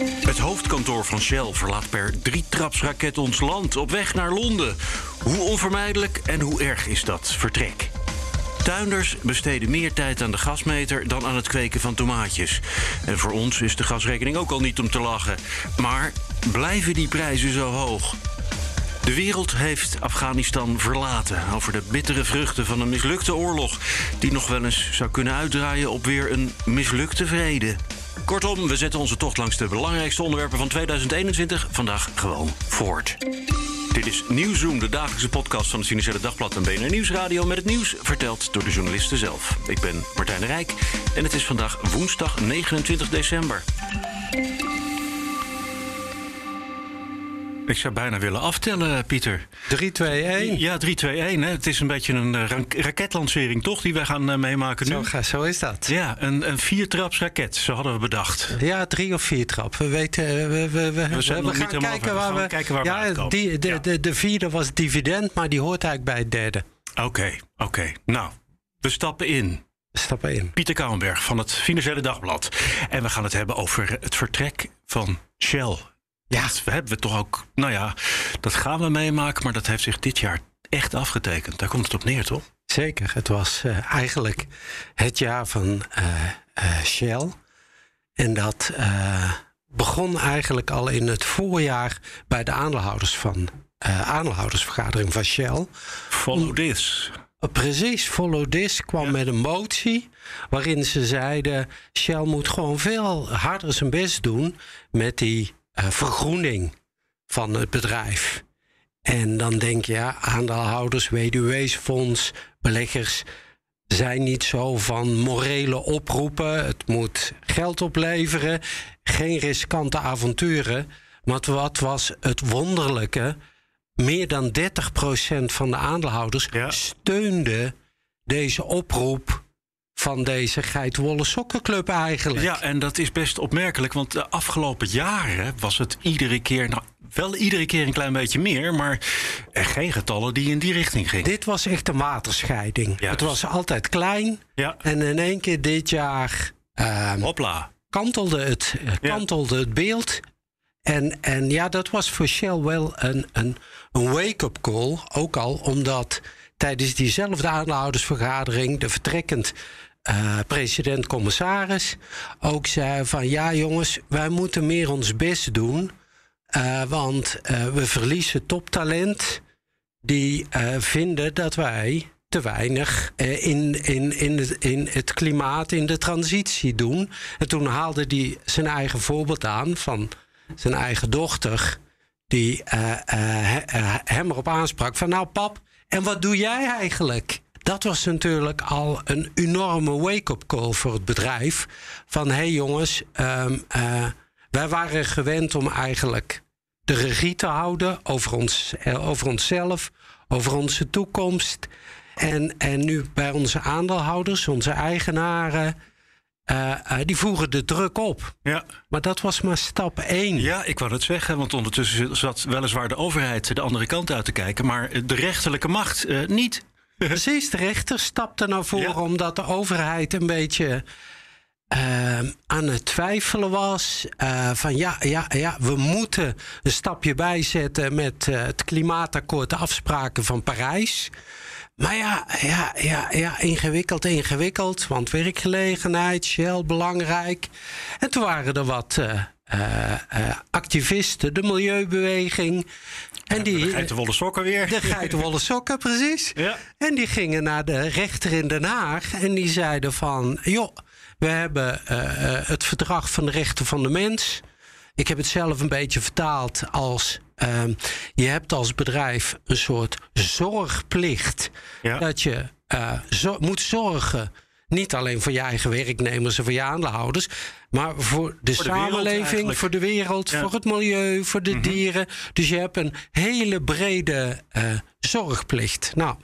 Het hoofdkantoor van Shell verlaat per drietrapsraket ons land op weg naar Londen. Hoe onvermijdelijk en hoe erg is dat vertrek? Tuinders besteden meer tijd aan de gasmeter dan aan het kweken van tomaatjes. En voor ons is de gasrekening ook al niet om te lachen. Maar blijven die prijzen zo hoog? De wereld heeft Afghanistan verlaten over de bittere vruchten van een mislukte oorlog, die nog wel eens zou kunnen uitdraaien op weer een mislukte vrede. Kortom, we zetten onze tocht langs de belangrijkste onderwerpen van 2021 vandaag gewoon voort. Dit is Nieuwsroom, de dagelijkse podcast van het Financiële Dagblad en BNR Nieuwsradio... met het nieuws verteld door de journalisten zelf. Ik ben Martijn Rijk en het is vandaag woensdag 29 december. Ik zou bijna willen aftellen, Pieter. 3, 2, 1. Ja, 3, 2, 1. Hè. Het is een beetje een uh, raketlancering, toch? Die wij gaan uh, meemaken nu. Zo, zo, is dat. Ja, een, een viertrapsraket, zo hadden we bedacht. Ja, drie of vier trap. We weten, we, we, we, we, we gaan, kijken waar, we, kijken waar ja, we die, de, ja. de, de vierde was dividend, maar die hoort eigenlijk bij het derde. Oké, okay, oké. Okay. Nou, we stappen in. Stappen in. Pieter Kouwenberg van het Financiële Dagblad. En we gaan het hebben over het vertrek van Shell ja, dat hebben we toch ook. Nou ja, dat gaan we meemaken, maar dat heeft zich dit jaar echt afgetekend. Daar komt het op neer, toch? Zeker. Het was uh, eigenlijk het jaar van uh, uh, Shell. En dat begon eigenlijk al in het voorjaar bij de aandeelhouders van aandeelhoudersvergadering van Shell. Follow this. Precies, Follow This kwam ja. met een motie waarin ze zeiden: Shell moet gewoon veel harder zijn best doen met die vergroening van het bedrijf. En dan denk je, ja, aandeelhouders, WDW-fonds, beleggers zijn niet zo van morele oproepen. Het moet geld opleveren, geen riskante avonturen. Maar wat was het wonderlijke? Meer dan 30% van de aandeelhouders ja. steunde deze oproep van deze geitwolle sokkenclub eigenlijk. Ja, en dat is best opmerkelijk, want de afgelopen jaren was het iedere keer, nou wel iedere keer een klein beetje meer, maar er geen getallen die in die richting gingen. Dit was echt een waterscheiding. Het was altijd klein ja. en in één keer dit jaar uh, Hopla. kantelde het, kantelde ja. het beeld. En, en ja, dat was voor Shell wel een, een, een wake-up call. Ook al omdat tijdens diezelfde aandeelhoudersvergadering de vertrekkend uh, president-commissaris ook zei van ja jongens, wij moeten meer ons best doen. Uh, want uh, we verliezen toptalent die vinden dat wij te weinig in, in, in, het, in het klimaat, in de transitie doen. En toen haalde hij zijn eigen voorbeeld aan van zijn eigen dochter, die hem erop aansprak van nou pap, en wat doe jij eigenlijk? Dat was natuurlijk al een enorme wake-up call voor het bedrijf. Van hé hey jongens, um, uh, wij waren gewend om eigenlijk de regie te houden over, ons, over onszelf, over onze toekomst. En, en nu bij onze aandeelhouders, onze eigenaren. Uh, uh, die voeren de druk op. Ja. Maar dat was maar stap één. Ja, ik wou het zeggen, want ondertussen zat weliswaar de overheid de andere kant uit te kijken, maar de rechterlijke macht uh, niet. Precies, de rechter stapte naar voren ja. omdat de overheid een beetje uh, aan het twijfelen was. Uh, van ja, ja, ja, we moeten een stapje bijzetten met uh, het klimaatakkoord, de afspraken van Parijs. Maar ja, ja, ja, ja, ingewikkeld, ingewikkeld. Want werkgelegenheid, Shell, belangrijk. En toen waren er wat activisten, de milieubeweging. En die, de geitenwolle sokken weer. De geitenwolle sokken, precies. Ja. En die gingen naar de rechter in Den Haag. En die zeiden van, joh, we hebben het verdrag van de rechten van de mens. Ik heb het zelf een beetje vertaald als... Uh, je hebt als bedrijf een soort zorgplicht. Ja. Dat je uh, zo moet zorgen Niet alleen voor je eigen werknemers en voor je aandeelhouders, maar voor de, samenleving, voor de wereld, voor het milieu, voor de mhm. dieren. Dus je hebt een hele brede uh, zorgplicht. Nou,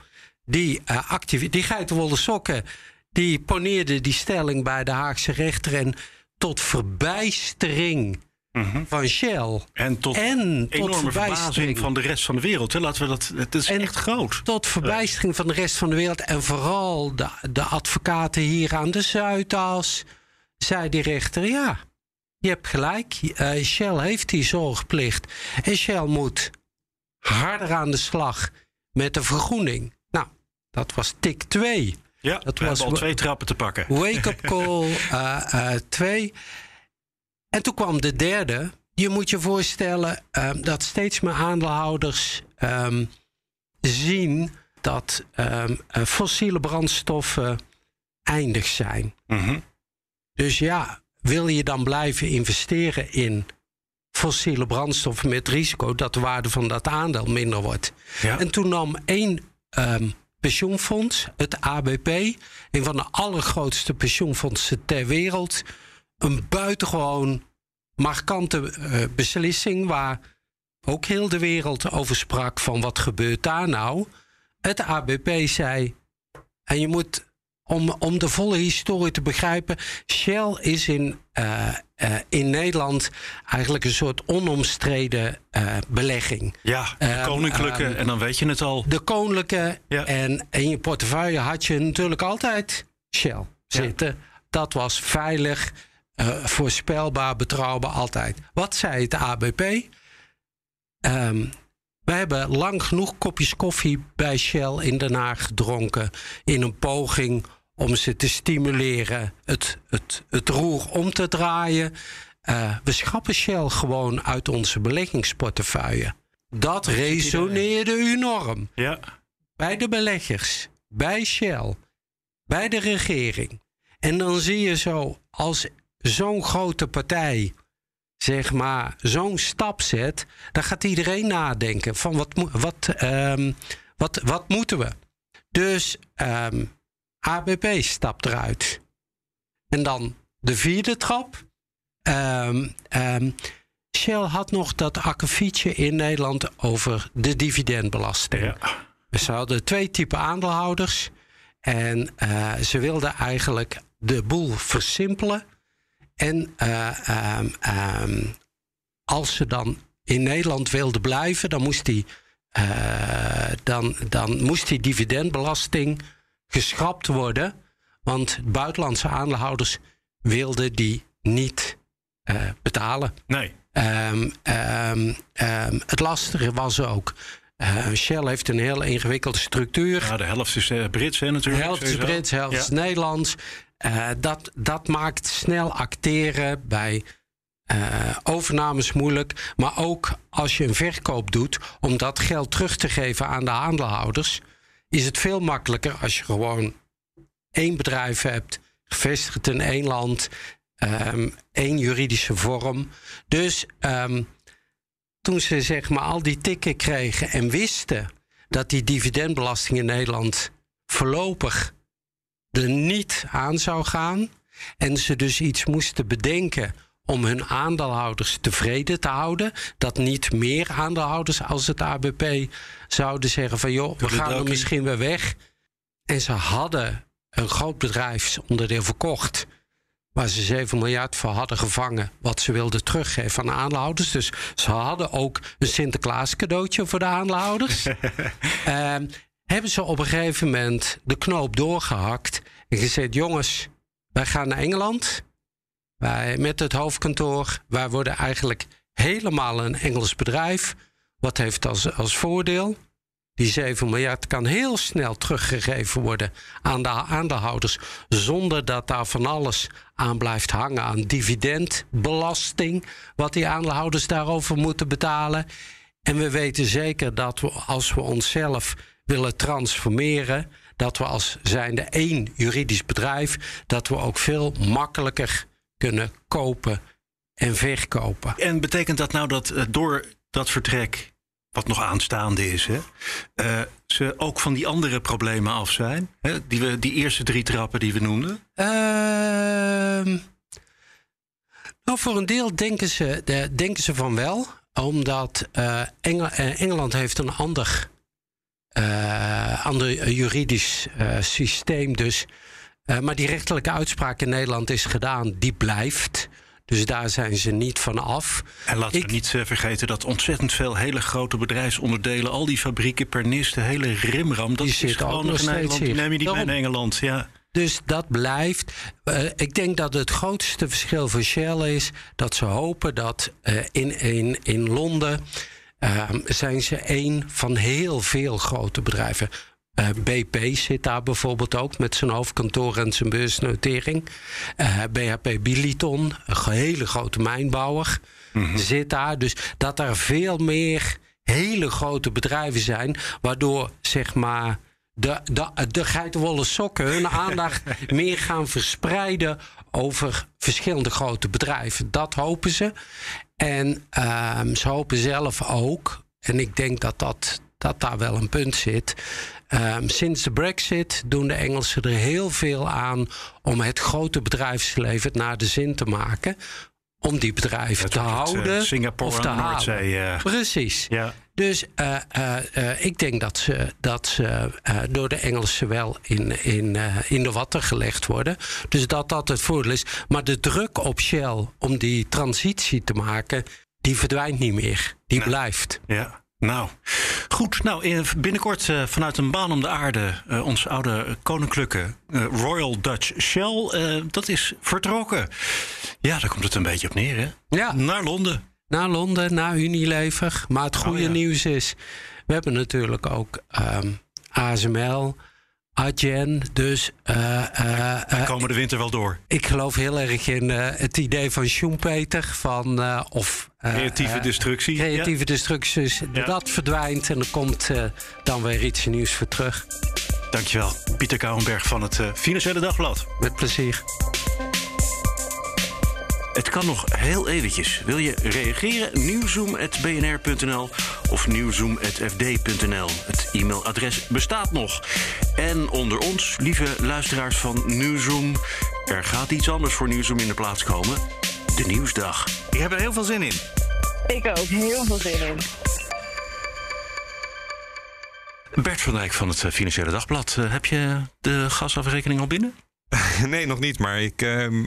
die, uh, die geitenwolle sokken, die poneerde die stelling bij de Haagse rechter en tot verbijstering Mhm. van Shell. En tot en enorme verbazing van de rest van de wereld. Hè? Laten we dat, het is echt groot. Tot verbijstering van de rest van de wereld. En vooral de, de advocaten hier aan de Zuidas. Zei die rechter, ja, je hebt gelijk. Uh, Shell heeft die zorgplicht. En Shell moet harder aan de slag met de vergroening. Nou, dat was tik 2. Ja, dat was al twee trappen te pakken. Wake-up call 2. Uh, uh, en toen kwam de derde. Je moet je voorstellen um, dat steeds meer aandeelhouders um, zien dat um, fossiele brandstoffen eindig zijn. Mm -hmm. Dus ja, wil je dan blijven investeren in fossiele brandstoffen met risico dat de waarde van dat aandeel minder wordt? Ja. En toen nam één pensioenfonds, het ABP, een van de allergrootste pensioenfondsen ter wereld, een buitengewoon markante uh, beslissing waar ook heel de wereld over sprak van wat gebeurt daar nou. Het ABP zei, en je moet om, om de volle historie te begrijpen, Shell is in, uh, uh, in Nederland eigenlijk een soort onomstreden belegging. Ja, de koninklijke, um, en dan weet je het al. De koninklijke, ja. en in je portefeuille had je natuurlijk altijd Shell zitten. Ja. Dat was veilig. Uh, voorspelbaar, betrouwbaar, altijd. Wat zei het ABP? Um, ehm, we hebben lang genoeg kopjes koffie bij Shell in Den Haag gedronken. In een poging om ze te stimuleren het, het, het roer om te draaien. Uh, we schappen Shell gewoon uit onze beleggingsportefeuille. Dat resoneerde enorm. Ja. Bij de beleggers, bij Shell, bij de regering. En dan zie je zo, als zo'n grote partij zeg maar, zo'n stap zet, dan gaat iedereen nadenken van wat, wat, um, wat, wat moeten we? Dus um, ehm, ABP stapt eruit. En dan de vierde trap. Um, Shell had nog dat akkefietje in Nederland over de dividendbelasting. Ja. Ze hadden twee typen aandeelhouders. En uh, ze wilden eigenlijk de boel versimpelen. En uh, um, um, als ze dan in Nederland wilde blijven, dan moest die, uh, dan, dan moest die dividendbelasting geschrapt worden. Want buitenlandse aandeelhouders wilden die niet uh, betalen. Nee. Um, het lastige was ook. Uh, Shell heeft een heel ingewikkelde structuur. Ja, de helft is uh, Brits, hè, natuurlijk. De helft is Brits, de helft ja. is Nederlands. Uh, dat, dat maakt snel acteren bij uh, overnames moeilijk. Maar ook als je een verkoop doet, om dat geld terug te geven aan de aandeelhouders, is het veel makkelijker als je gewoon één bedrijf hebt, gevestigd in één land, um, één juridische vorm. Dus um, toen ze zeg maar al die tikken kregen en wisten dat die dividendbelasting in Nederland voorlopig er niet aan zou gaan. En ze dus iets moesten bedenken om hun aandeelhouders tevreden te houden. Dat niet meer aandeelhouders als het ABP zouden zeggen van joh, we gaan er misschien weer weg. En ze hadden een groot bedrijfsonderdeel verkocht. Waar ze 7 miljard voor hadden gevangen. Wat ze wilden teruggeven aan de aandeelhouders. Dus ze hadden ook een Sinterklaas cadeautje voor de aandeelhouders. uh, hebben ze op een gegeven moment de knoop doorgehakt en gezegd: jongens, wij gaan naar Engeland. Wij met het hoofdkantoor. Wij worden eigenlijk helemaal een Engels bedrijf. Wat heeft als, als voordeel? Die 7 miljard kan heel snel teruggegeven worden aan de aandeelhouders. Zonder dat daar van alles aan blijft hangen aan dividendbelasting. Wat die aandeelhouders daarover moeten betalen. En we weten zeker dat we, als we onszelf willen transformeren, dat we als zijnde één juridisch bedrijf, dat we ook veel makkelijker kunnen kopen en verkopen. En betekent dat nou dat uh, door dat vertrek wat nog aanstaande is, hè, uh, ze ook van die andere problemen af zijn? Hè? Die, we, die eerste drie trappen die we noemden? Ehm, nou, voor een deel denken ze, de, denken ze van wel. Omdat uh, Engeland heeft een ander, ander juridisch systeem. Dus, maar die rechterlijke uitspraak in Nederland is gedaan, die blijft. Dus daar zijn ze niet van af. En laten we niet eh, vergeten dat ontzettend veel hele grote bedrijfsonderdelen, al die fabrieken, Pernis, de hele rimram, dat die is gewoon nog in Nederland. Die neem je niet mee in Engeland. Ja. Dus dat blijft. Uh, ik denk dat het grootste verschil voor Shell is dat ze hopen dat uh, in, in, in Londen. Uh, zijn ze een van heel veel grote bedrijven. Uh, eh, BP zit daar bijvoorbeeld ook met zijn hoofdkantoor en zijn beursnotering. Uh, eh, BHP Biliton, een hele grote mijnbouwer, mm zit daar. Dus dat er veel meer hele grote bedrijven zijn, waardoor zeg maar de, de, de geitenwolle sokken hun aandacht meer gaan verspreiden over verschillende grote bedrijven. Dat hopen ze. En uh, ze hopen zelf ook, en ik denk dat, dat, dat daar wel een punt zit. Um, sinds de Brexit doen de Engelsen er heel veel aan om het grote bedrijfsleven naar de zin te maken. Om die bedrijven te houden Singapore of te halen. Uh, Precies. Ja. Dus uh, uh, ik denk dat ze, dat ze door de Engelsen wel in, in, in de watten gelegd worden. Dus dat dat het voordeel is. Maar de druk op Shell om die transitie te maken, die verdwijnt niet meer. Die blijft. Ja. Nou, goed. Nou, binnenkort uh, vanuit een baan om de aarde, uh, ons oude koninklijke uh, Royal Dutch Shell, dat is vertrokken. Ja, daar komt het een beetje op neer, hè? Ja. Naar Londen. Naar Londen, naar Unilever. Maar het goede oh, ja. nieuws is, we hebben natuurlijk ook um, ehm, ASML, Adjen. Dus. Uh, uh, komen de winter wel door. Ik geloof heel erg in het idee van Schumpeter. Van, of, creatieve destructie. Creatieve ja. destructie. Ja. Dat verdwijnt en er komt dan weer iets nieuws voor terug. Dankjewel, Pieter Kouwenberg van het Financiële Dagblad. Met plezier. Het kan nog heel eventjes. Wil je reageren? Nieuwzoom.bnr.nl of nieuwzoom.fd.nl. Het e-mailadres bestaat nog. En onder ons, lieve luisteraars van Nieuwzoom... er gaat iets anders voor Nieuwzoom in de plaats komen. De Nieuwsdag. Ik heb er heel veel zin in. Ik ook, heel veel zin in. Bert van Dijk van het eh, Financiële Dagblad. Uh, heb je de gasafrekening al binnen? nee, nog niet. Maar ik... Uh,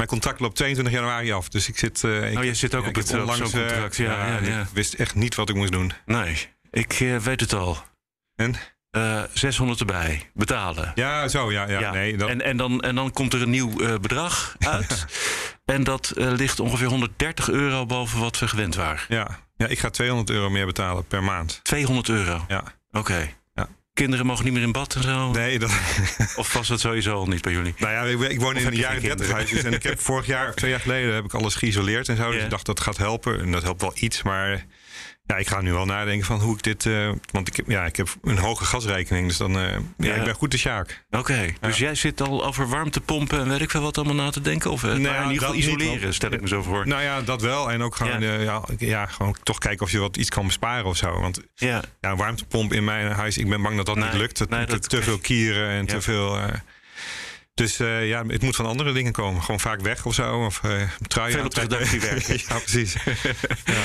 mijn contract loopt 22 januari af. Dus ik zit. Uh, ik, oh, je zit ook op het onlangs, contract. Ja, ja, ja, Ik wist echt niet wat ik moest doen. Nee, ik uh, weet het al. En? Uh, 600 erbij betalen. Ja, zo, ja. ja, Nee, dat... en, en, dan, en dan komt er een nieuw bedrag uit. en dat ligt ongeveer 130 euro boven wat we gewend waren. Ja. ja, ik ga 200 euro meer betalen per maand. 200 euro? Ja. Oké. Okay kinderen mogen niet meer in bad en zo? Nee. Dat... Of was dat sowieso al niet bij jullie? Nou ja, ik, ik woon in de jaren 30 huisjes. En ik heb vorig jaar, twee jaar geleden, heb ik alles geïsoleerd en zo. Dus yeah. ik dacht dat gaat helpen. En dat helpt wel iets. Maar ja, ik ga nu wel nadenken van hoe ik dit. Uh, want ik, ja, ik heb een hoge gasrekening. Dus dan. Uh, ja, ja, ik ben goed de sjaak. Oké. Okay, dus jij zit al over warmtepompen en weet ik veel wat allemaal na te denken? Of uh, nou, in ieder geval isoleren, niet, stel ik me zo voor. Nou ja, dat wel. En ook gewoon, ja. ja. Ja, gewoon toch kijken of je wat iets kan besparen of zo. Want ja, ja een warmtepomp in mijn huis, ik ben bang dat dat nee, niet lukt. Dat, nee, dat te veel kieren en te veel. Dus uh, ja, het moet van andere dingen komen. Gewoon vaak weg of zo. Of uh, trui Veel op de redactie werken. ja, precies. ja.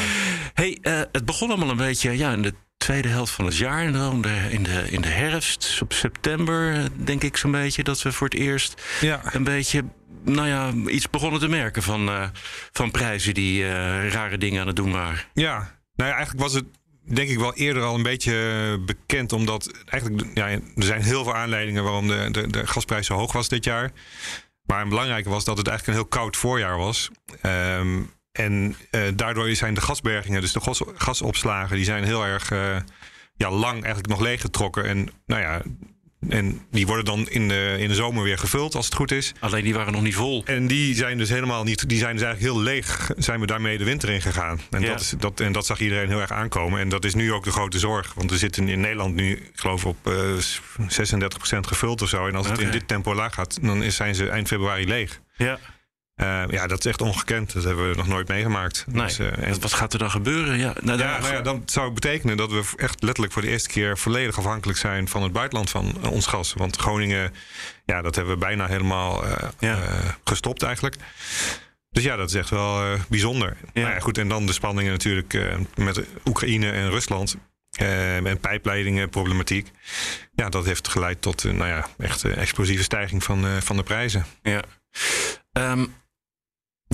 Hey, uh, het begon allemaal een beetje ja, in de tweede helft van het jaar. In de, in de, in de herfst, op september, denk ik zo'n beetje... dat we voor het eerst ja. een beetje nou ja, iets begonnen te merken van, van prijzen die rare dingen aan het doen waren. Ja, nou ja, eigenlijk was het denk ik wel eerder al een beetje bekend. Omdat eigenlijk, ja, er zijn heel veel aanleidingen waarom de, de, de gasprijs zo hoog was dit jaar. Maar een belangrijke was dat het eigenlijk een heel koud voorjaar was. Um, en uh, daardoor zijn de gasbergingen, dus de gas, gasopslagen, die zijn heel erg uh, ja, lang eigenlijk nog leeggetrokken. En nou ja, en die worden dan in de, in de zomer weer gevuld, als het goed is. Alleen die waren nog niet vol. En die zijn dus helemaal niet, die zijn dus eigenlijk heel leeg, zijn we daarmee de winter in gegaan. En, ja. dat, is, dat, en dat zag iedereen heel erg aankomen. En dat is nu ook de grote zorg. Want we zitten in Nederland nu, ik geloof, op uh, 36% gevuld of zo. En als het in dit tempo laag gaat, dan zijn ze eind februari leeg. Ja. Uh, ja, dat is echt ongekend. Dat hebben we nog nooit meegemaakt. Nee. Dus, uh, en wat gaat er dan gebeuren? Ja, nou, ja, nou ja, dan zou het betekenen dat we echt letterlijk voor de eerste keer volledig afhankelijk zijn van het buitenland van uh, ons gas. Want Groningen, ja, dat hebben we bijna helemaal ja. gestopt eigenlijk. Dus ja, dat is echt wel bijzonder. Ja. Nou ja, goed, en dan de spanningen natuurlijk met Oekraïne en Rusland. en pijpleidingen, problematiek. Ja, dat heeft geleid tot nou ja, echt explosieve stijging van, van de prijzen. Ja. Um,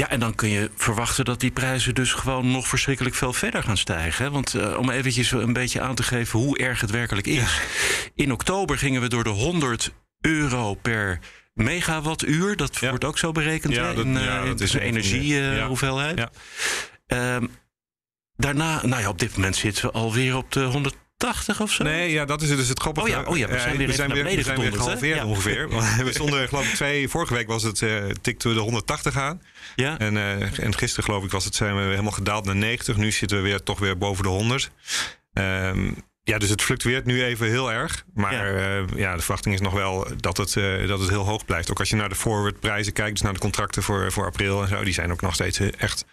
ja, en dan kun je verwachten dat die prijzen dus gewoon nog verschrikkelijk veel verder gaan stijgen. Want uh, om eventjes een beetje aan te geven hoe erg het werkelijk is. In oktober gingen we door de 100 euro per megawattuur. Dat ja. wordt ook zo berekend ja, dat, in, uh, ja, dat is een energiehoeveelheid. Uh, um, daarna, nou ja, op dit moment zitten we alweer op de 100 80 of zo? Nee, ja, dat is dus het grappige. Oh ja, oh ja we zijn weer, we zijn weer, we zijn weer gehalveerd ongeveer. we stonden, geloof ik, twee... Vorige week was het, uh, tikten we de 180 aan. Ja. En, uh, en gisteren, geloof ik, was het, zijn we helemaal gedaald naar 90. Nu zitten we weer toch weer boven de 100. Um, ja, dus het fluctueert nu even heel erg. Maar ja, uh, ja de verwachting is nog wel dat het, uh, dat het heel hoog blijft. Ook als je naar de forwardprijzen kijkt, dus naar de contracten voor, voor april en zo, die zijn ook nog steeds echt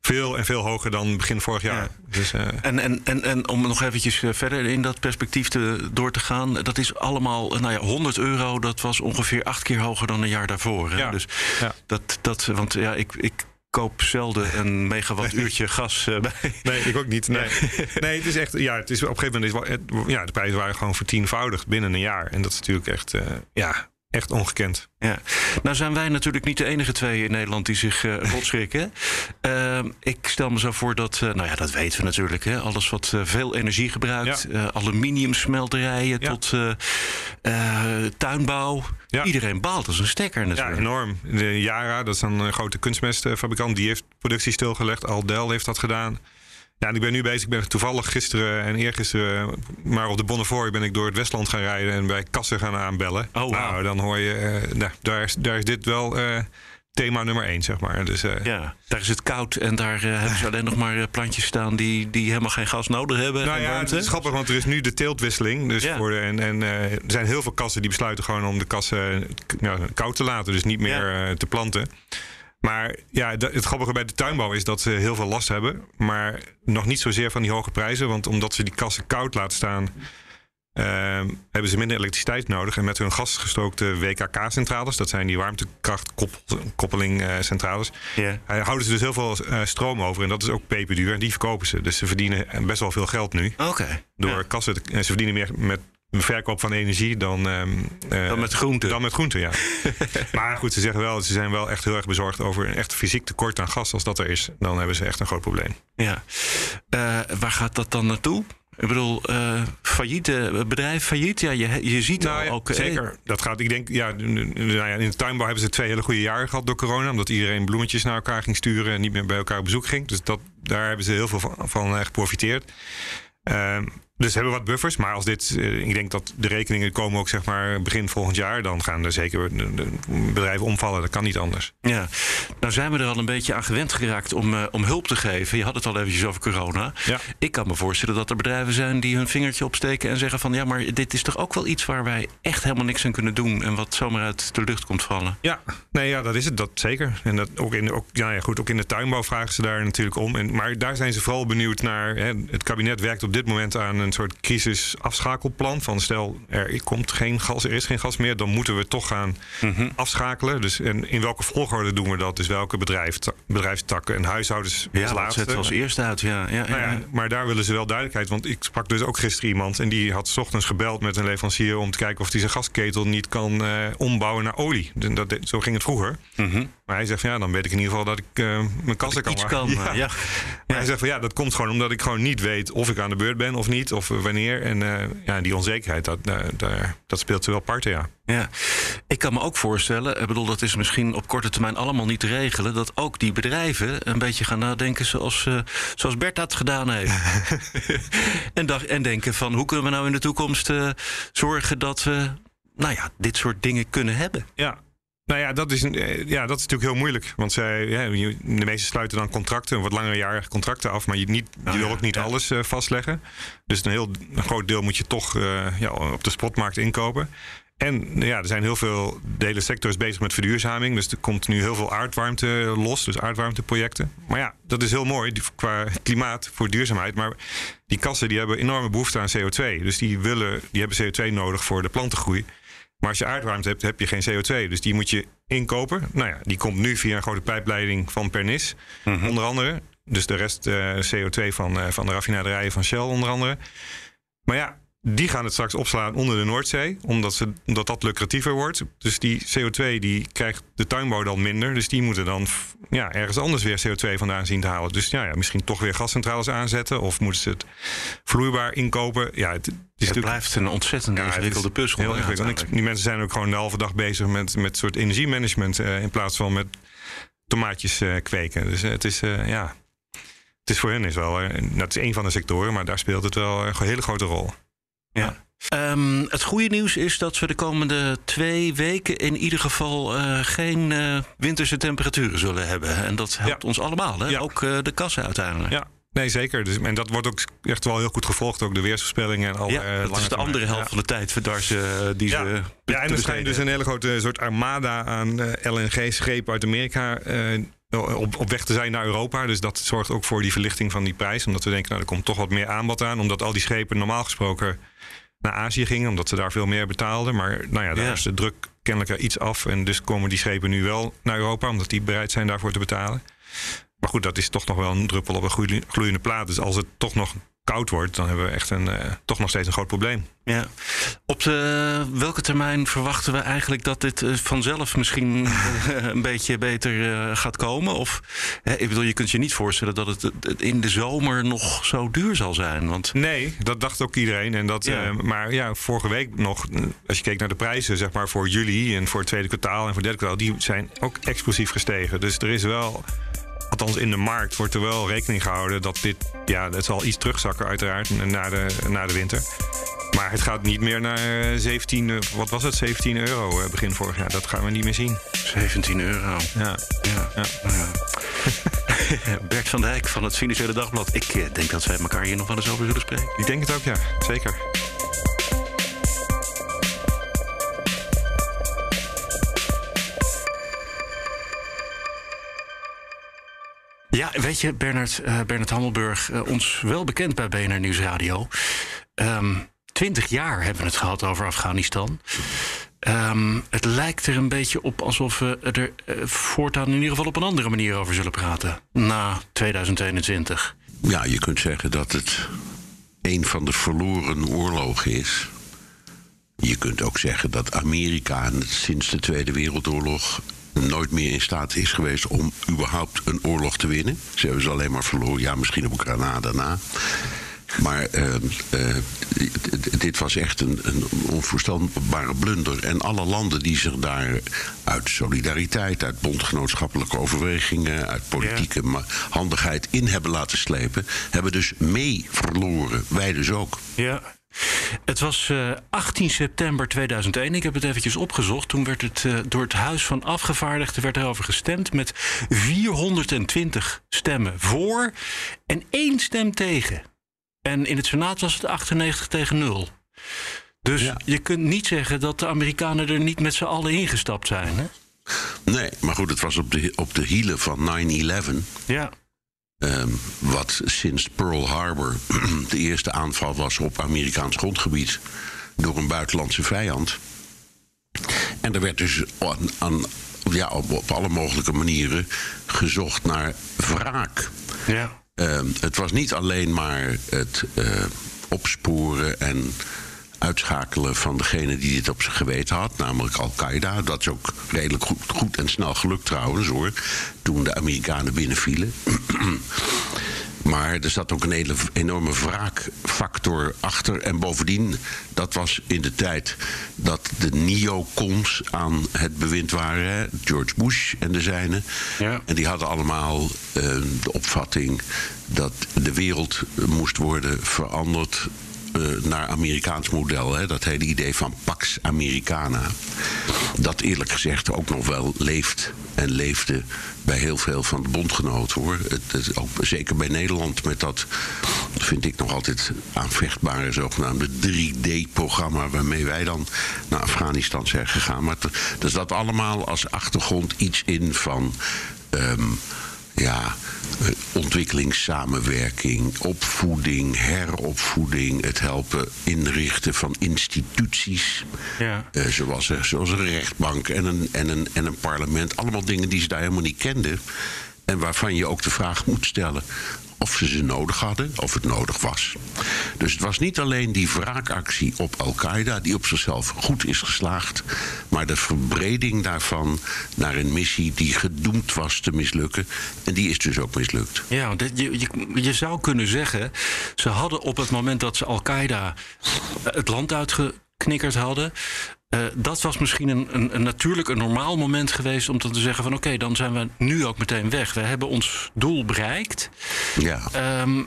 veel en veel hoger dan begin vorig jaar. Dus, uh... en, en, en, en om nog eventjes eh, verder in dat perspectief te, door te gaan. Dat is allemaal, nou ja, 100 euro, dat was ongeveer acht keer hoger dan een jaar daarvoor. Hè? Ja. Dus Dat, dat, want ja, ik, ik koop zelden een megawattuurtje gas uh, bij. Nee, ik ook niet. Nee. nee, het is echt. Ja, het is op een gegeven moment. Is ja, de prijzen waren gewoon vertienvoudigd binnen een jaar. En dat is natuurlijk echt. Uh, ja, echt ongekend. Ja. Nou zijn wij natuurlijk niet de enige twee in Nederland die zich uh, rotschrikken. Uh, ik stel me zo voor dat, uh, nou ja, dat weten we natuurlijk. Hè, alles wat uh, veel energie gebruikt. Ja. aluminiumsmelterijen ja. tot tuinbouw. Ja. Iedereen baalt als een stekker natuurlijk. Ja, enorm. De Yara, dat is een grote kunstmestfabrikant, die heeft productie stilgelegd. Aldel heeft dat gedaan. Ja, en ik ben nu bezig. Ik ben toevallig gisteren en eergisteren, maar op de Bonnefoy ben ik door het Westland gaan rijden en bij kassen gaan aanbellen. Oh, wow. Nou, dan hoor je, uh, nou, daar, is, daar is dit wel uh, thema nummer één, zeg maar. Dus, uh, ja, daar is het koud en daar hebben ze alleen nog maar plantjes staan die, die helemaal geen gas nodig hebben. Nou ja, het is grappig, want er is nu de teeltwisseling. Dus ja. voor de, en en er zijn heel veel kassen die besluiten gewoon om de kassen nou, koud te laten, dus niet meer ja. te planten. Maar ja, het grappige bij de tuinbouw is dat ze heel veel last hebben. Maar nog niet zozeer van die hoge prijzen. Want omdat ze die kassen koud laten staan, uh, hebben ze minder elektriciteit nodig. En met hun gasgestookte WKK-centrales, dat zijn die warmtekrachtkoppeling-centrales, yeah. houden ze dus heel veel uh, stroom over. En dat is ook peperduur. En die verkopen ze. Dus ze verdienen best wel veel geld nu. Okay. Door ja. kassen. Te, en ze verdienen meer met verkoop van energie dan, um, uh, dan met groenten. Dan met groenten, ja. maar goed, ze zeggen wel, ze zijn wel echt heel erg bezorgd over een echt fysiek tekort aan gas. Als dat er is, dan hebben ze echt een groot probleem. Ja. Uh, waar gaat dat dan naartoe? Ik bedoel, uh, failliet, bedrijf failliet, ja, je, je ziet nou, ook... Zeker, dat gaat, ik denk, ja, nou ja, in de tuinbouw hebben ze twee hele goede jaren gehad door corona. Omdat iedereen bloemetjes naar elkaar ging sturen en niet meer bij elkaar op bezoek ging. Dus dat, daar hebben ze heel veel van, van geprofiteerd. Uh, dus hebben we wat buffers. Maar als dit, uh, ik denk dat de rekeningen komen ook zeg maar begin volgend jaar. Dan gaan er zeker bedrijven omvallen. Dat kan niet anders. Ja, nou zijn we er al een beetje aan gewend geraakt om, uh, om hulp te geven. Je had het al eventjes over corona. Ja. Ik kan me voorstellen dat er bedrijven zijn die hun vingertje opsteken en zeggen van ja, maar dit is toch ook wel iets waar wij echt helemaal niks aan kunnen doen. En wat zomaar uit de lucht komt vallen. Ja, nee, ja dat is het. Dat zeker. En dat ook in, ook, ja, ja, goed, ook in de tuinbouw vragen ze daar natuurlijk om. En, maar daar zijn ze vooral benieuwd naar. Hè, het kabinet werkt op dit moment aan een soort crisisafschakelplan. Van stel, er komt geen gas, er is geen gas meer, dan moeten we toch gaan mm -hmm. afschakelen. Dus en in welke volgorde doen we dat? Dus welke bedrijf, bedrijfstakken en huishoudens ja, als laatste? als eerste uit, ja. ja, nou ja, Maar daar willen ze wel duidelijkheid. Want ik sprak dus ook gisteren iemand en die had s ochtends gebeld met een leverancier om te kijken of hij zijn gasketel niet kan uh, ombouwen naar olie. Dat, zo ging het vroeger. Mm -hmm. Maar hij zegt van ja, dan weet ik in ieder geval dat ik uh, mijn kassen kan maken. Kan, ja. ja. Maar hij zegt van ja, dat komt gewoon omdat ik gewoon niet weet of ik aan de beurt ben of niet. Of wanneer. En uh, ja, die onzekerheid, dat, uh, daar, dat speelt wel parten, ja. Ja, ik kan me ook voorstellen, ik bedoel, dat is misschien op korte termijn allemaal niet te regelen, dat ook die bedrijven een beetje gaan nadenken zoals, zoals Bert dat gedaan heeft. en, en denken van hoe kunnen we nou in de toekomst zorgen dat we, nou ja, dit soort dingen kunnen hebben. Ja, nou ja, dat is, een, ja, dat is natuurlijk heel moeilijk. Want zij, ja, de meesten sluiten dan contracten, wat langejarige contracten af. Maar je, niet, je wil ook niet ja. alles uh, vastleggen. Dus een heel een groot deel moet je toch uh, ja, op de spotmarkt inkopen. en ja, er zijn heel veel, de hele sector is bezig met verduurzaming. Dus er komt nu heel veel aardwarmte los, dus aardwarmteprojecten. Maar ja, dat is heel mooi qua klimaat voor duurzaamheid. Maar die kassen die hebben enorme behoefte aan CO2. Dus die, willen, die hebben CO2 nodig voor de plantengroei. Maar als je aardwarmte hebt, heb je geen CO2. Dus die moet je inkopen. Nou ja, die komt nu via een grote pijpleiding van Pernis, Mhm. onder andere. Dus de rest eh, CO2 van, eh, van de raffinaderijen van Shell, onder andere. Maar ja, die gaan het straks opslaan onder de Noordzee, omdat, ze, omdat dat lucratiever wordt. Dus die CO2 die krijgt de tuinbouw dan minder. Dus die moeten dan ja, ergens anders weer CO2 vandaan zien te halen. Dus ja, ja, misschien toch weer gascentrales aanzetten. Of moeten ze het vloeibaar inkopen. Ja, het, is Het blijft een ontzettend ja, ingewikkelde puzzel. Heel ingewikkeld. Die mensen zijn ook gewoon de halve dag bezig met, met soort energiemanagement. eh, in plaats van met tomaatjes eh, kweken. Dus eh, het is, ja. Het is voor hen is wel. dat is een van de sectoren, maar daar speelt het wel een hele grote rol. Ja. Ehm, het goede nieuws is dat we de komende twee weken in ieder geval eh, geen eh, winterse temperaturen zullen hebben. En dat helpt Ja. ons allemaal, hè? Ja. ook eh, de kassen uiteindelijk. Ja, nee, zeker. Dus, en dat wordt ook echt wel heel goed gevolgd. Ook de weersvoorspellingen en al. Ja, dat is de termijn. andere helft Ja. van de tijd ze, die Ja. ze. Ja, en er schijnt dus een hele grote soort armada aan LNG-schepen uit Amerika op, op weg te zijn naar Europa. Dus dat zorgt ook voor die verlichting van die prijs. Omdat we denken, nou, er komt toch wat meer aanbod aan. Omdat al die schepen normaal gesproken naar Azië gingen, omdat ze daar veel meer betaalden. Maar nou ja, daar Ja. is de druk kennelijk er iets af. En dus komen die schepen nu wel naar Europa, omdat die bereid zijn daarvoor te betalen. Maar goed, dat is toch nog wel een druppel op een gloei- gloeiende plaat. Dus als het toch nog koud wordt, dan hebben we echt een, eh, toch nog steeds een groot probleem. Ja. Op de, welke termijn verwachten we eigenlijk dat dit eh, vanzelf misschien eh, een beetje beter eh, gaat komen? Of hè, ik bedoel, je kunt je niet voorstellen dat het eh, in de zomer nog zo duur zal zijn. Want Nee, dat dacht ook iedereen. En dat, Ja. eh, maar ja, vorige week nog, eh, als je keek naar de prijzen, zeg maar voor juli en voor het tweede kwartaal en voor het derde kwartaal, die zijn ook explosief gestegen. Dus er is wel, althans in de markt, wordt er wel rekening gehouden dat dit, ja, het zal iets terugzakken uiteraard na de, na de winter. Maar het gaat niet meer naar eh, 17, eh, wat was het, 17 euro eh, begin vorig jaar. Dat gaan we niet meer zien. 17 euro. Ja. Ja. Ja. Ja. Bert van Dijk van het Financiële Dagblad. Ik eh, denk dat wij elkaar hier nog wel eens over zullen spreken. Ik denk het ook, ja. Zeker. Weet je, Bernard, eh, Bernard Hammelburg, eh, ons wel bekend bij BNR Nieuwsradio. Ehm Twintig jaar hebben we het gehad over Afghanistan. Ehm, het lijkt er een beetje op alsof we er eh, voortaan in ieder geval op een andere manier over zullen praten. Na 2021. Ja, je kunt zeggen dat het een van de verloren oorlogen is. Je kunt ook zeggen dat Amerika sinds de Tweede Wereldoorlog nooit meer in staat is geweest om überhaupt een oorlog te winnen. Ze hebben ze alleen maar verloren, ja, misschien op Granada na. Maar eh, eh, dit was echt een, een onvoorstelbare blunder. En alle landen die zich daar uit solidariteit, uit bondgenootschappelijke overwegingen, uit politieke handigheid in hebben laten slepen, hebben dus mee verloren. Wij dus ook. Ja. Het was eh, 18 september 2001. Ik heb het eventjes opgezocht. Toen werd het eh, door het Huis van Afgevaardigden werd erover gestemd met 420 stemmen voor en één stem tegen. En in het Senaat was het 98 tegen 0. Dus Ja. je kunt niet zeggen dat de Amerikanen er niet met z'n allen ingestapt zijn. Hè? Nee, maar goed, het was op de, op de hielen van 9-11. Ja. Ehm, wat sinds Pearl Harbor de eerste aanval was op Amerikaans grondgebied door een buitenlandse vijand. En er werd dus aan, aan- ja, op, op alle mogelijke manieren gezocht naar wraak. ja. Ehm, het was niet alleen maar het eh, opsporen en uitschakelen van degene die dit op zijn geweten had, namelijk Al-Qaeda. Dat is ook redelijk goed, goed en snel gelukt trouwens hoor, toen de Amerikanen binnenvielen. Maar er zat ook een hele enorme wraakfactor achter. En bovendien, dat was in de tijd dat de neocons aan het bewind waren. George Bush en de zijnen. Ja. En die hadden allemaal eh, de opvatting dat de wereld moest worden veranderd. Naar Amerikaans model. Hè, dat hele idee van Pax Americana. Dat eerlijk gezegd ook nog wel leeft en leefde bij heel veel van de bondgenoten hoor. Het, ook zeker bij Nederland met dat, vind ik nog altijd aanvechtbare zogenaamde 3D-programma waarmee wij dan naar Afghanistan zijn gegaan. Maar er zat allemaal als achtergrond iets in van. ehm, ja, eh, ontwikkelingssamenwerking, opvoeding, heropvoeding, het helpen inrichten van instituties. Ja. eh, zoals, een- zoals een rechtbank en een, en, een, en een parlement. Allemaal dingen die ze daar helemaal niet kenden. En waarvan je ook de vraag moet stellen of ze ze nodig hadden, of het nodig was. Dus het was niet alleen die wraakactie op Al-Qaeda, die op zichzelf goed is geslaagd, maar de verbreding daarvan naar een missie die gedoemd was te mislukken. En die is dus ook mislukt. Ja, dit- je, je, je zou kunnen zeggen, ze hadden op het moment dat ze Al-Qaeda het land uitgeknikkerd hadden. Eh, dat was misschien een, een, een natuurlijk, een normaal moment geweest om dan te zeggen van oké, dan zijn we nu ook meteen weg. We hebben ons doel bereikt. Ja. Ehm,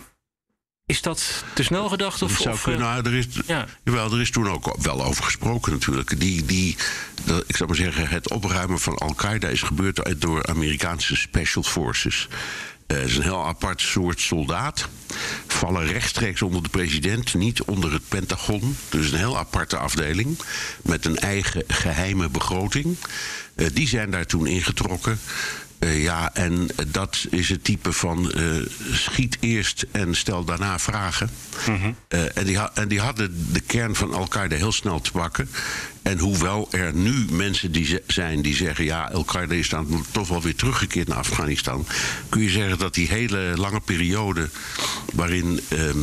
is dat te snel gedacht? Of, zou of, eh, kunnen, nou, er is, ja. jawel, er is toen ook wel over gesproken natuurlijk. Die, die, ik zou maar zeggen, het opruimen van Al-Qaeda is gebeurd door Amerikaanse Special Forces. Eh, Het is een heel apart soort soldaat. Vallen rechtstreeks onder de president, niet onder het Pentagon. Dus een heel aparte afdeling. Met een eigen geheime begroting. Eh, die zijn daar toen ingetrokken. Eh, ja, en dat is het type van eh, schiet eerst en stel daarna vragen. Eh, en, die en die hadden de kern van Al-Qaeda heel snel te pakken. En hoewel er nu mensen die zijn die zeggen... ja, Al-Qaeda is dan toch wel weer teruggekeerd naar Afghanistan... kun je zeggen dat die hele lange periode waarin... ehm,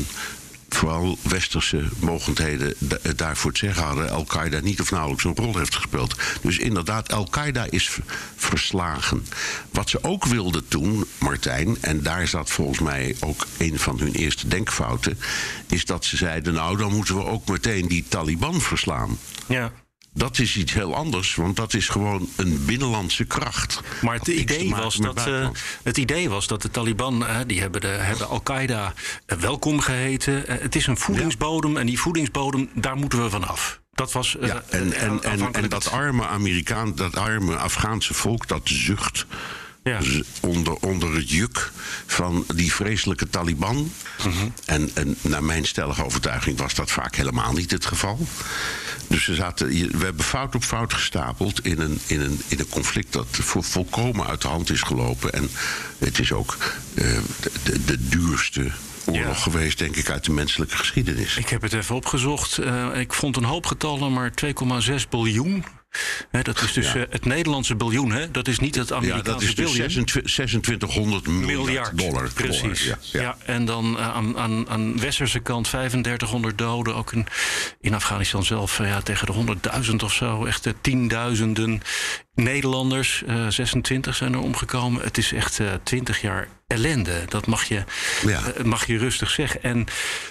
vooral westerse mogendheden het daarvoor het zeggen hadden... Al-Qaeda niet of nauwelijks een rol heeft gespeeld. Dus inderdaad, Al-Qaeda is verslagen. Wat ze ook wilden toen, Martijn... en daar zat volgens mij ook een van hun eerste denkfouten... is dat ze zeiden, nou, dan moeten we ook meteen die Taliban verslaan. ja. Dat is iets heel anders, want dat is gewoon een binnenlandse kracht. Maar het idee, was dat, eh, het idee was dat de Taliban, eh, die hebben, de, hebben Al-Qaeda eh, welkom geheten. Eh, het is een voedingsbodem en die voedingsbodem, daar moeten we vanaf. Dat was Ja, en, en, en, en dat arme Amerikaan, dat arme Afghaanse volk, dat zucht Ja. onder, onder het juk van die vreselijke Taliban. Mhm. en, en naar mijn stellige overtuiging was dat vaak helemaal niet het geval. Dus ze zaten, we hebben fout op fout gestapeld in een, in een, in een conflict dat vo- volkomen uit de hand is gelopen. En het is ook eh, de, de, duurste oorlog Ja. geweest, denk ik, uit de menselijke geschiedenis. Ik heb het even opgezocht. Eh, ik vond een hoop getallen, maar 2,6 biljoen. Dat is dus Ja. eh, het Nederlandse biljoen, hè? Dat is niet het Ja, Amerikaanse dat is dus biljoen. 26 2600 miljard, miljard dollar. Precies. Dollar, ja, ja, ja. en dan eh, aan, aan, aan westerse kant 3500 doden. Ook in, in Afghanistan zelf eh, ja, tegen de 100.000 of zo. Echt tienduizenden Nederlanders. eh 26 zijn er omgekomen. Het is echt eh 20 jaar ellende. Dat mag je, Ja. mag je rustig zeggen. En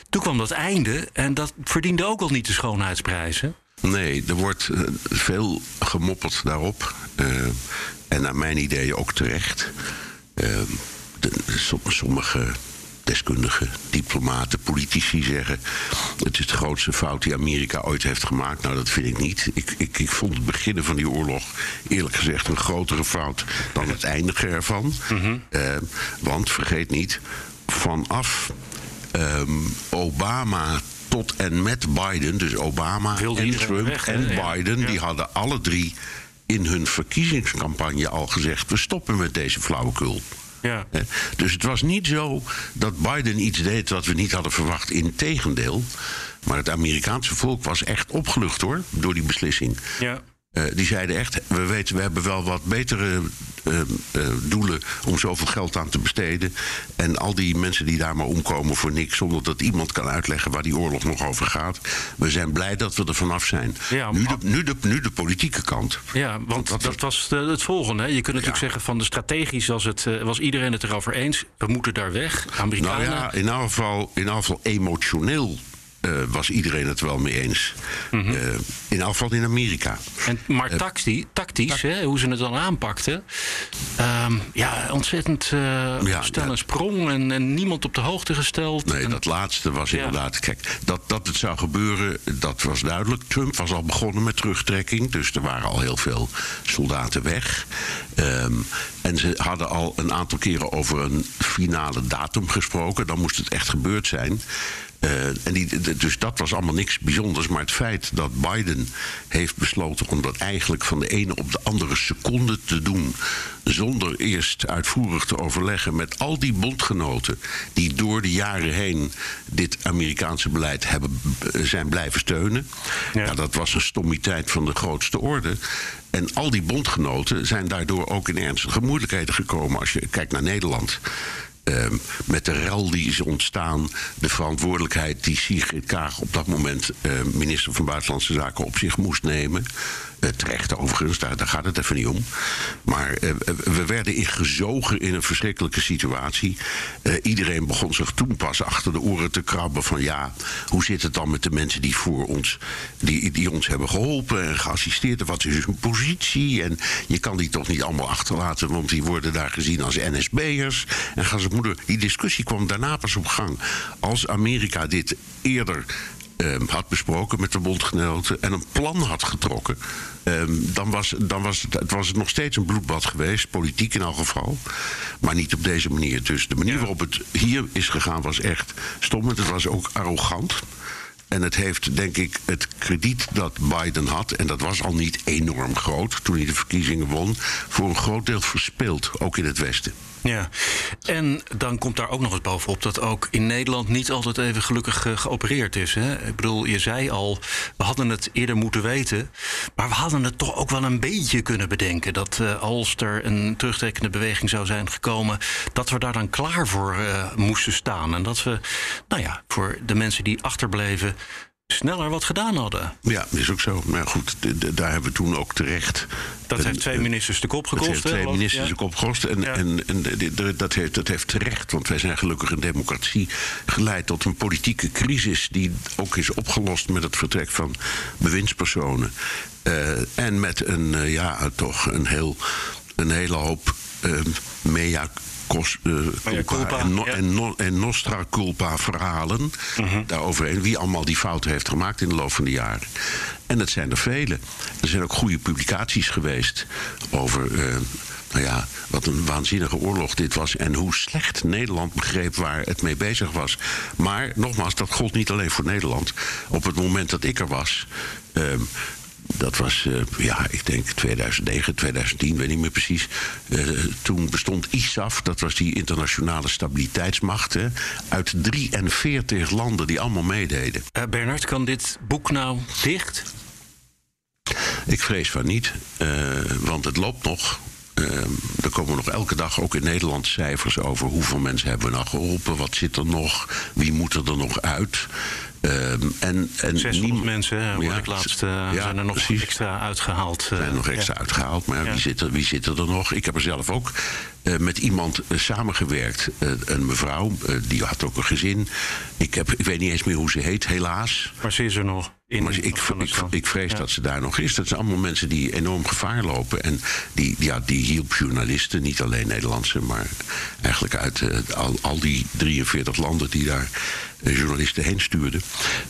toen kwam dat einde. En dat verdiende ook al niet de schoonheidsprijzen. Nee, er wordt eh, veel gemopperd daarop. Eh, en naar mijn idee ook terecht. Eh, de- som- sommige deskundigen, diplomaten, politici zeggen... het is de grootste fout die Amerika ooit heeft gemaakt. Nou, dat vind ik niet. Ik, ik, ik vond het beginnen van die oorlog eerlijk gezegd een grotere fout... dan het eindigen ervan. Eh, want, vergeet niet, vanaf ehm, Obama tot en met Biden... dus Obama Wilde en Trump weg, en. Biden... Ja. die hadden alle drie in hun verkiezingscampagne al gezegd... we stoppen met deze flauwekul. Ja. Dus het was niet zo dat Biden iets deed wat we niet hadden verwacht. Integendeel. Maar het Amerikaanse volk was echt opgelucht hoor, door die beslissing. Ja. Eh, die zeiden echt, we weten, we hebben wel wat betere eh, eh, doelen om zoveel geld aan te besteden. En al die mensen die daar maar omkomen voor niks, zonder dat iemand kan uitleggen waar die oorlog nog over gaat. We zijn blij dat we er vanaf zijn. Ja, nu, de, nu, de, nu de politieke kant. Ja, want dat was de- het volgende. Hè. Je kunt natuurlijk zeggen van de strategisch was, het, was iedereen het erover eens. We moeten daar weg. Nou Amerikanen. ja, in elk geval, in elk geval emotioneel eh, was iedereen het wel mee eens. Mhm. Eh, in geval in Amerika. En, maar tactisch, tactisch hè, hoe ze het dan aanpakten. ehm, ja, ontzettend eh Ja, stel ja. en sprong en, en niemand op de hoogte gesteld. Nee, En- dat laatste was inderdaad. Kijk, dat, dat het zou gebeuren, dat was duidelijk. Trump was al begonnen met terugtrekking. Dus er waren al heel veel soldaten weg. Ehm, en ze hadden al een aantal keren over een finale datum gesproken. Dan moest het echt gebeurd zijn. Eh, en die, dus dat was allemaal niks bijzonders. Maar het feit dat Biden heeft besloten om dat eigenlijk van de ene op de andere seconde te doen. Zonder eerst uitvoerig te overleggen met al die bondgenoten. die door de jaren heen dit Amerikaanse beleid hebben, b- zijn blijven steunen. Ja. Ja. dat was een stommiteit van de grootste orde. En al die bondgenoten zijn daardoor ook in ernstige moeilijkheden gekomen. Als je kijkt naar Nederland. Ehm, met de rel die is ontstaan, de verantwoordelijkheid die Sigrid Kaag op dat moment eh, minister van Buitenlandse Zaken op zich moest nemen. Eh, terecht overigens, daar, gaat het even niet om. Maar eh, we werden ingezogen in een verschrikkelijke situatie. Eh, iedereen begon zich toen pas achter de oren te krabben van ja, hoe zit het dan met de mensen die voor ons, die, die ons hebben geholpen en geassisteerd? En Wat is hun positie? En je kan die toch niet allemaal achterlaten, want die worden daar gezien als NSB'ers. En gaan ze moeder. Die discussie kwam daarna pas op gang. Als Amerika dit eerder had besproken met de bondgenoten en een plan had getrokken, ehm, dan, was, dan was, het, het was het nog steeds een bloedbad geweest, politiek in elk geval. Maar niet op deze manier. Dus de manier waarop het hier is gegaan was echt stom. En het was ook arrogant. En het heeft, denk ik, het krediet dat Biden had, en dat was al niet enorm groot toen hij de verkiezingen won, voor een groot deel verspeeld, ook in het Westen. Ja, en dan komt daar ook nog eens bovenop dat ook in Nederland niet altijd even gelukkig eh, geopereerd is. Hè? Ik bedoel, je zei al, we hadden het eerder moeten weten. Maar we hadden het toch ook wel een beetje kunnen bedenken. Dat eh, als er een terugtrekkende beweging zou zijn gekomen, dat we daar dan klaar voor eh, moesten staan. En dat we, nou ja, voor de mensen die achterbleven, sneller wat gedaan hadden. Ja, dat is ook zo. Maar goed, daar hebben we toen ook terecht. Dat heeft twee ministers de kop Dat gekost. heeft hè, twee ministers de kop gekost. En, en, en dat, heeft, dat heeft terecht, want wij zijn gelukkig een democratie geleid tot een politieke crisis die ook is opgelost met het vertrek van bewindspersonen. Eh, en met een, eh, ja, toch een, heel, een hele hoop mea cos- eh, culpa, culpa, en, no- ja. en, no- en nostra culpa verhalen daaroverheen. Wie allemaal die fouten heeft gemaakt in de loop van de jaren. En dat zijn er vele. Er zijn ook goede publicaties geweest over. eh, nou ja, wat een waanzinnige oorlog dit was. En hoe slecht Nederland begreep waar het mee bezig was. Maar nogmaals, dat gold niet alleen voor Nederland. Op het moment dat ik er was. ehm, dat was, eh, ja, ik denk 2009, 2010, weet niet meer precies. Eh, toen bestond ISAF, dat was die internationale stabiliteitsmacht. Hè, uit 43 landen die allemaal meededen. Eh, Bernard, kan dit boek nou dicht? Ik vrees van niet, want het loopt nog. Eh, er komen nog elke dag ook in Nederland cijfers over hoeveel mensen hebben we nou geholpen, wat zit er nog, wie moet er nog uit. Eh, en, en 600 niemand- mensen, Ja, ik laatst, eh, ja, zijn er nog precies. extra uitgehaald. eh, zijn er nog extra ja. uitgehaald. Maar wie, zit er, wie zit er dan nog? Ik heb er zelf ook eh, met iemand eh, samengewerkt. Eh, een mevrouw, die had ook een gezin. Ik, heb, ik weet niet eens meer hoe ze heet, helaas. Maar ze is er nog in Maar ik, ik, vrees Ja. dat ze daar nog is. Dat zijn allemaal mensen die enorm gevaar lopen. En die, ja, die hielp journalisten, niet alleen Nederlandse, maar eigenlijk uit al, al die 43 landen die daar journalisten heen stuurden.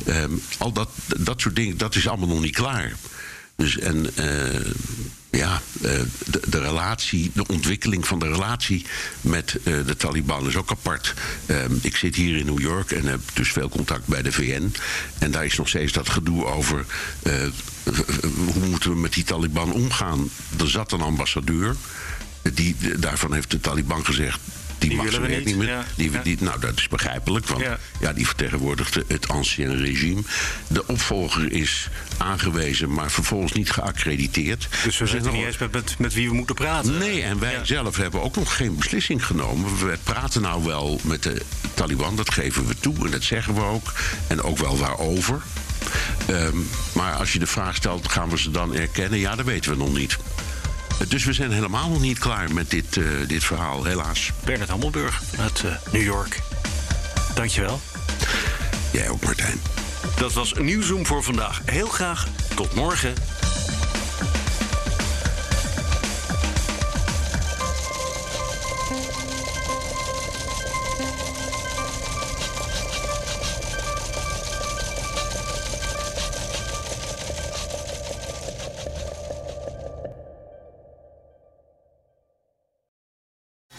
Ehm, al dat, dat soort dingen, dat is allemaal nog niet klaar. Dus en eh, ja, eh, de, de relatie, de ontwikkeling van de relatie met eh, de Taliban is ook apart. Ehm, ik zit hier in New York en heb dus veel contact bij de VN. En daar is nog steeds dat gedoe over hoe moeten we met die Taliban omgaan. Er zat een ambassadeur. Die, daarvan heeft de Taliban gezegd. Die, Die mag werk niet, niet meer. ja. Die, die, nou, dat is begrijpelijk, want Ja. ja. die vertegenwoordigde het ancien regime. De opvolger is aangewezen, maar vervolgens niet geaccrediteerd. Dus we Er zijn weten niet nog- eens met, met, met wie we moeten praten. Nee, en wij Ja. zelf hebben ook nog geen beslissing genomen. We praten nou wel met de Taliban, dat geven we toe en dat zeggen we ook. En ook wel waarover. Ehm, maar als je de vraag stelt, gaan we ze dan erkennen? Ja, dat weten we nog niet. Dus we zijn helemaal nog niet klaar met dit, eh, dit verhaal, helaas. Bernard Hammelburg uit eh, New York. Dankjewel. Jij ook, Martijn. Dat was Nieuwzoom voor vandaag. Heel graag tot morgen.